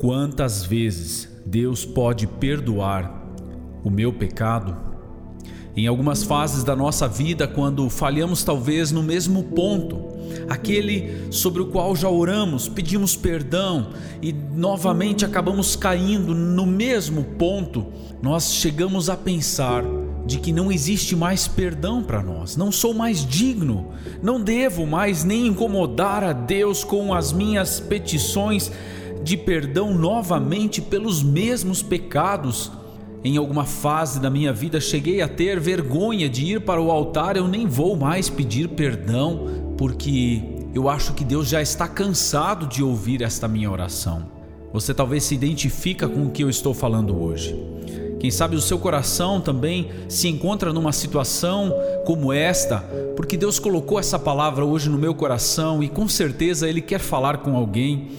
Quantas vezes Deus pode perdoar o meu pecado? Em algumas fases da nossa vida, quando falhamos talvez no mesmo ponto, aquele sobre o qual já oramos, pedimos perdão e novamente acabamos caindo no mesmo ponto, nós chegamos a pensar de que não existe mais perdão para nós, não sou mais digno, não devo mais nem incomodar a Deus com as minhas petições de perdão novamente pelos mesmos pecados. Em alguma fase da minha vida cheguei a ter vergonha de ir para o altar, eu nem vou mais pedir perdão, porque eu acho que Deus já está cansado de ouvir esta minha oração. Você talvez se identifica com o que eu estou falando hoje. Quem sabe o seu coração também se encontra numa situação como esta, porque Deus colocou essa palavra hoje no meu coração e com certeza Ele quer falar com alguém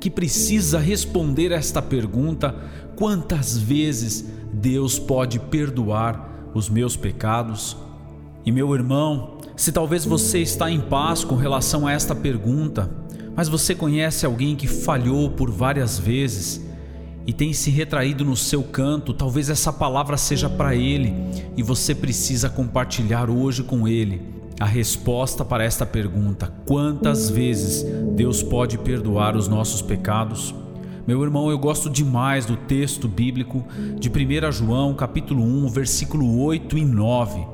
que precisa responder esta pergunta: quantas vezes Deus pode perdoar os meus pecados? E meu irmão, se talvez você está em paz com relação a esta pergunta, mas você conhece alguém que falhou por várias vezes e tem se retraído no seu canto, talvez essa palavra seja para ele e você precisa compartilhar hoje com ele a resposta para esta pergunta: quantas vezes Deus pode perdoar os nossos pecados? Meu irmão, eu gosto demais do texto bíblico de 1 João, capítulo 1, versículo 8 e 9.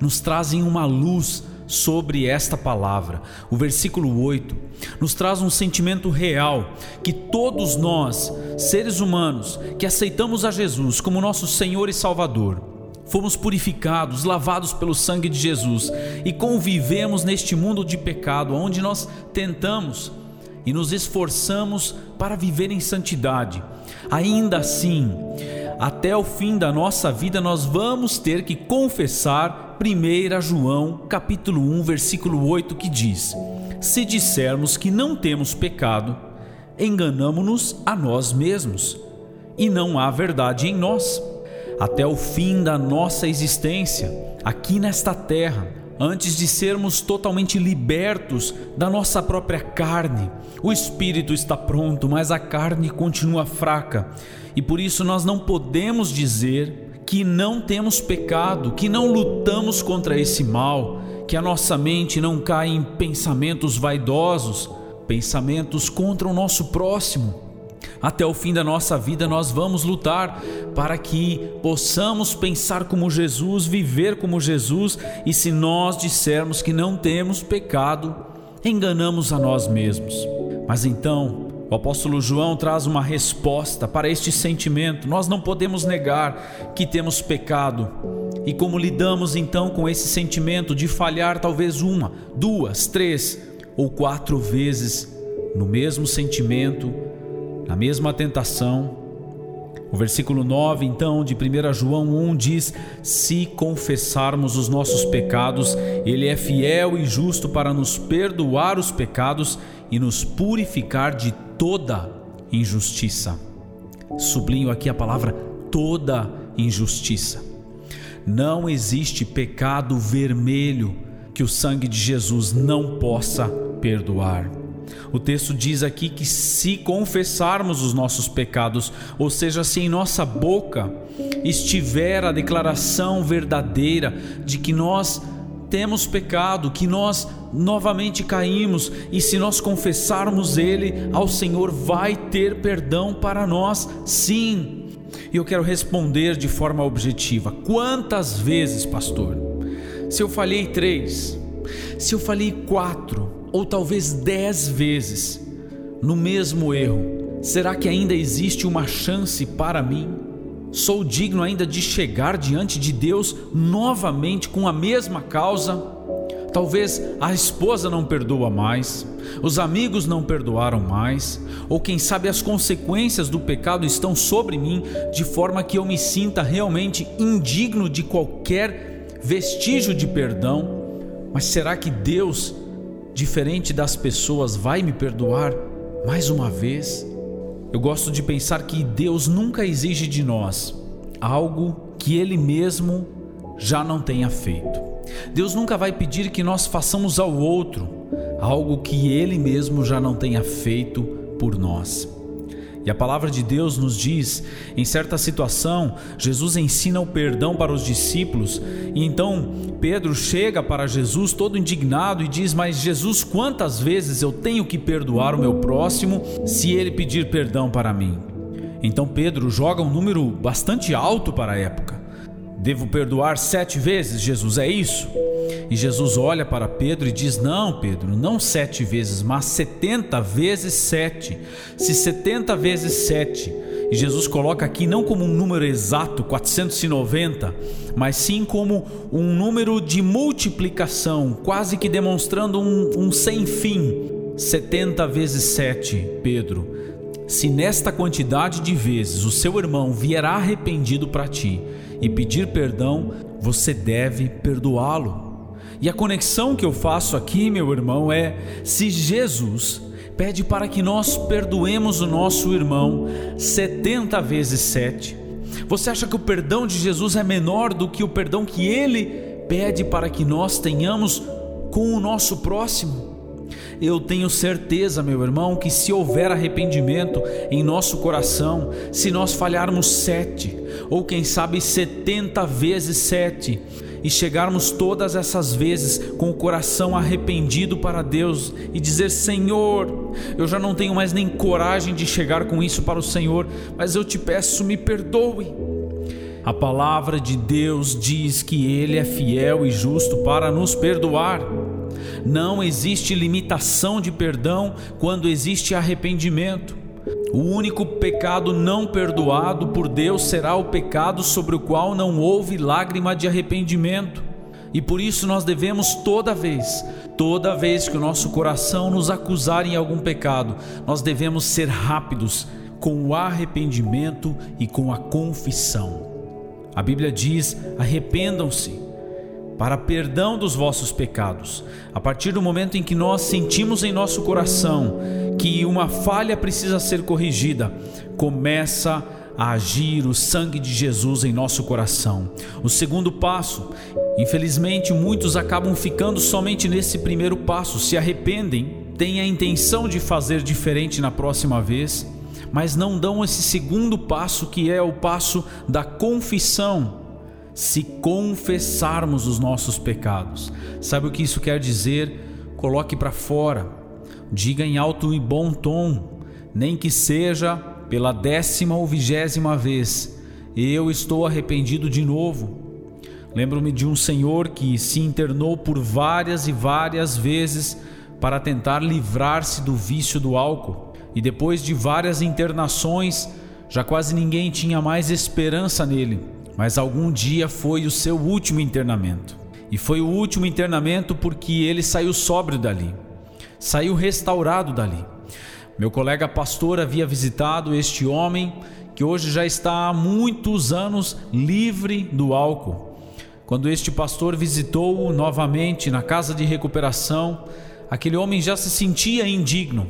Nos trazem uma luz sobre esta palavra. O versículo 8 nos traz um sentimento real que todos nós, seres humanos, que aceitamos a Jesus como nosso Senhor e Salvador, fomos purificados, lavados pelo sangue de Jesus e convivemos neste mundo de pecado, onde nós tentamos e nos esforçamos para viver em santidade. Ainda assim, até o fim da nossa vida nós vamos ter que confessar 1 João, capítulo 1, versículo 8, que diz: Se dissermos que não temos pecado, enganamo-nos a nós mesmos, e não há verdade em nós até o fim da nossa existência aqui nesta terra, antes de sermos totalmente libertos da nossa própria carne. O espírito está pronto, mas a carne continua fraca, e por isso nós não podemos dizer que não temos pecado, que não lutamos contra esse mal, que a nossa mente não cai em pensamentos vaidosos, pensamentos contra o nosso próximo até o fim da nossa vida nós vamos lutar para que possamos pensar como Jesus, viver como Jesus, e se nós dissermos que não temos pecado, enganamos a nós mesmos. Mas então, o apóstolo João traz uma resposta para este sentimento. Nós não podemos negar que temos pecado. E como lidamos então com esse sentimento de falhar talvez uma, duas, três ou quatro vezes no mesmo sentimento, na mesma tentação. O versículo 9, então, de 1 João 1 diz: Se confessarmos os nossos pecados, Ele é fiel e justo para nos perdoar os pecados e nos purificar de toda injustiça. Sublinho aqui a palavra toda injustiça. Não existe pecado vermelho que o sangue de Jesus não possa perdoar. O texto diz aqui que se confessarmos os nossos pecados, ou seja, se em nossa boca estiver a declaração verdadeira de que nós temos pecado, que nós novamente caímos, e se nós confessarmos Ele ao Senhor, vai ter perdão para nós, sim. E eu quero responder de forma objetiva: quantas vezes, pastor? Se eu falhei três, se eu falhei quatro, ou talvez dez vezes no mesmo erro, será que ainda existe uma chance para mim? Sou digno ainda de chegar diante de Deus novamente com a mesma causa? Talvez a esposa não perdoa mais, os amigos não perdoaram mais, ou quem sabe as consequências do pecado estão sobre mim de forma que eu me sinta realmente indigno de qualquer vestígio de perdão. Mas será que Deus diferente das pessoas, vai me perdoar mais uma vez? Eu gosto de pensar que Deus nunca exige de nós algo que Ele mesmo já não tenha feito. Deus nunca vai pedir que nós façamos ao outro algo que Ele mesmo já não tenha feito por nós. E a palavra de Deus nos diz, em certa situação, Jesus ensina o perdão para os discípulos, e então Pedro chega para Jesus todo indignado e diz: Mas Jesus, quantas vezes eu tenho que perdoar o meu próximo se ele pedir perdão para mim? Então Pedro joga um número bastante alto para a época. Devo perdoar sete vezes, Jesus, é isso? E Jesus olha para Pedro e diz: Não, Pedro, não sete vezes, mas setenta vezes sete. Se setenta vezes sete. E Jesus coloca aqui não como um número exato, 490, mas sim como um número de multiplicação, quase que demonstrando um, um sem fim. 70 vezes 7, Pedro. Se nesta quantidade de vezes o seu irmão vier arrependido para ti e pedir perdão, você deve perdoá-lo. E a conexão que eu faço aqui, meu irmão, é se Jesus pede para que nós perdoemos o nosso irmão 70 vezes 7. Você acha que o perdão de Jesus é menor do que o perdão que ele pede para que nós tenhamos com o nosso próximo? Eu tenho certeza, meu irmão, que se houver arrependimento em nosso coração, se nós falharmos sete, ou quem sabe setenta vezes sete, e chegarmos todas essas vezes com o coração arrependido para Deus e dizer: Senhor, eu já não tenho mais nem coragem de chegar com isso para o Senhor, mas eu te peço, me perdoe. A palavra de Deus diz que Ele é fiel e justo para nos perdoar. Não existe limitação de perdão quando existe arrependimento. O único pecado não perdoado por Deus será o pecado sobre o qual não houve lágrima de arrependimento. E por isso nós devemos toda vez, toda vez que o nosso coração nos acusar em algum pecado, nós devemos ser rápidos com o arrependimento e com a confissão. A Bíblia diz: arrependam-se para perdão dos vossos pecados. A partir do momento em que nós sentimos em nosso coração que uma falha precisa ser corrigida, começa a agir o sangue de Jesus em nosso coração. O segundo passo, infelizmente, muitos acabam ficando somente nesse primeiro passo, se arrependem, têm a intenção de fazer diferente na próxima vez, mas não dão esse segundo passo que é o passo da confissão se confessarmos os nossos pecados. Sabe o que isso quer dizer? Coloque para fora, diga em alto e bom tom, nem que seja pela décima ou vigésima vez: Eu estou arrependido de novo. Lembro-me de um senhor que se internou por várias e várias vezes para tentar livrar-se do vício do álcool, e depois de várias internações, já quase ninguém tinha mais esperança nele mas algum dia foi o seu último internamento. E foi o último internamento porque ele saiu sóbrio dali, saiu restaurado dali. Meu colega pastor havia visitado este homem que hoje já está há muitos anos livre do álcool. Quando este pastor visitou-o novamente na casa de recuperação, aquele homem já se sentia indigno.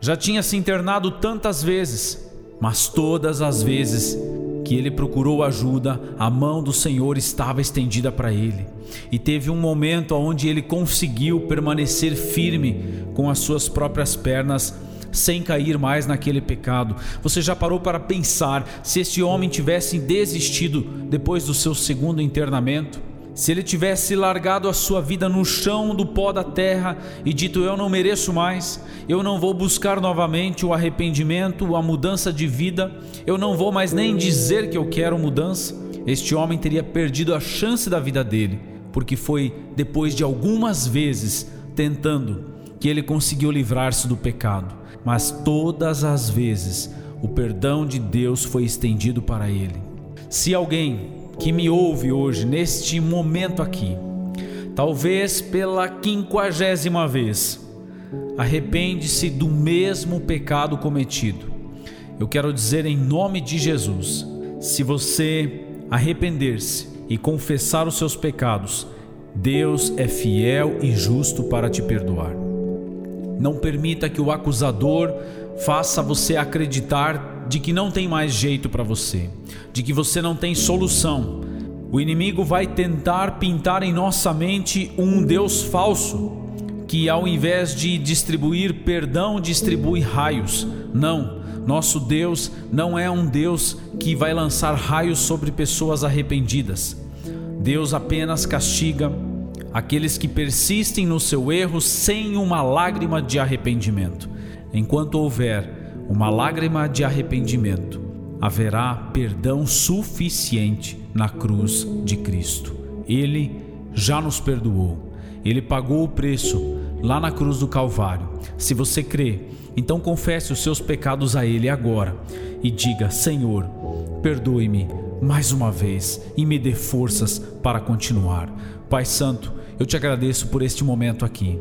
Já tinha se internado tantas vezes, mas todas as vezes que ele procurou ajuda, a mão do Senhor estava estendida para ele. E teve um momento onde ele conseguiu permanecer firme com as suas próprias pernas, sem cair mais naquele pecado. Você já parou para pensar se este homem tivesse desistido depois do seu segundo internamento? Se ele tivesse largado a sua vida no chão do pó da terra e dito: Eu não mereço mais, eu não vou buscar novamente o arrependimento, a mudança de vida, eu não vou mais nem dizer que eu quero mudança, este homem teria perdido a chance da vida dele, porque foi depois de algumas vezes tentando que ele conseguiu livrar-se do pecado, mas todas as vezes o perdão de Deus foi estendido para ele. Se alguém que me ouve hoje, neste momento aqui, talvez pela quinquagésima vez, arrepende-se do mesmo pecado cometido. Eu quero dizer em nome de Jesus: se você arrepender-se e confessar os seus pecados, Deus é fiel e justo para te perdoar. Não permita que o acusador faça você acreditar de que não tem mais jeito para você, de que você não tem solução. O inimigo vai tentar pintar em nossa mente um Deus falso, que ao invés de distribuir perdão, distribui raios. Não, Nosso Deus não é um Deus que vai lançar raios sobre pessoas arrependidas. Deus apenas castiga aqueles que persistem no seu erro sem uma lágrima de arrependimento. Enquanto houver uma lágrima de arrependimento, haverá perdão suficiente na cruz de Cristo. Ele já nos perdoou. Ele pagou o preço lá na cruz do Calvário. Se você crê, então confesse os seus pecados a Ele agora e diga: Senhor, perdoe-me mais uma vez e me dê forças para continuar. Pai Santo, eu te agradeço por este momento aqui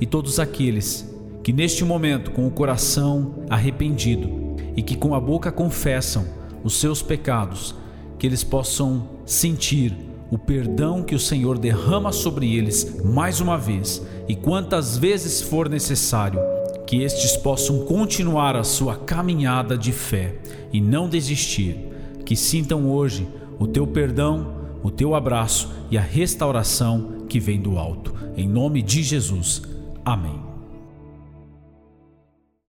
e todos aqueles que neste momento, com o coração arrependido e que com a boca confessam os seus pecados, que eles possam sentir o perdão que o Senhor derrama sobre eles mais uma vez e quantas vezes for necessário, que estes possam continuar a sua caminhada de fé e não desistir, que sintam hoje o teu perdão, o teu abraço e a restauração que vem do alto. Em nome de Jesus. Amém.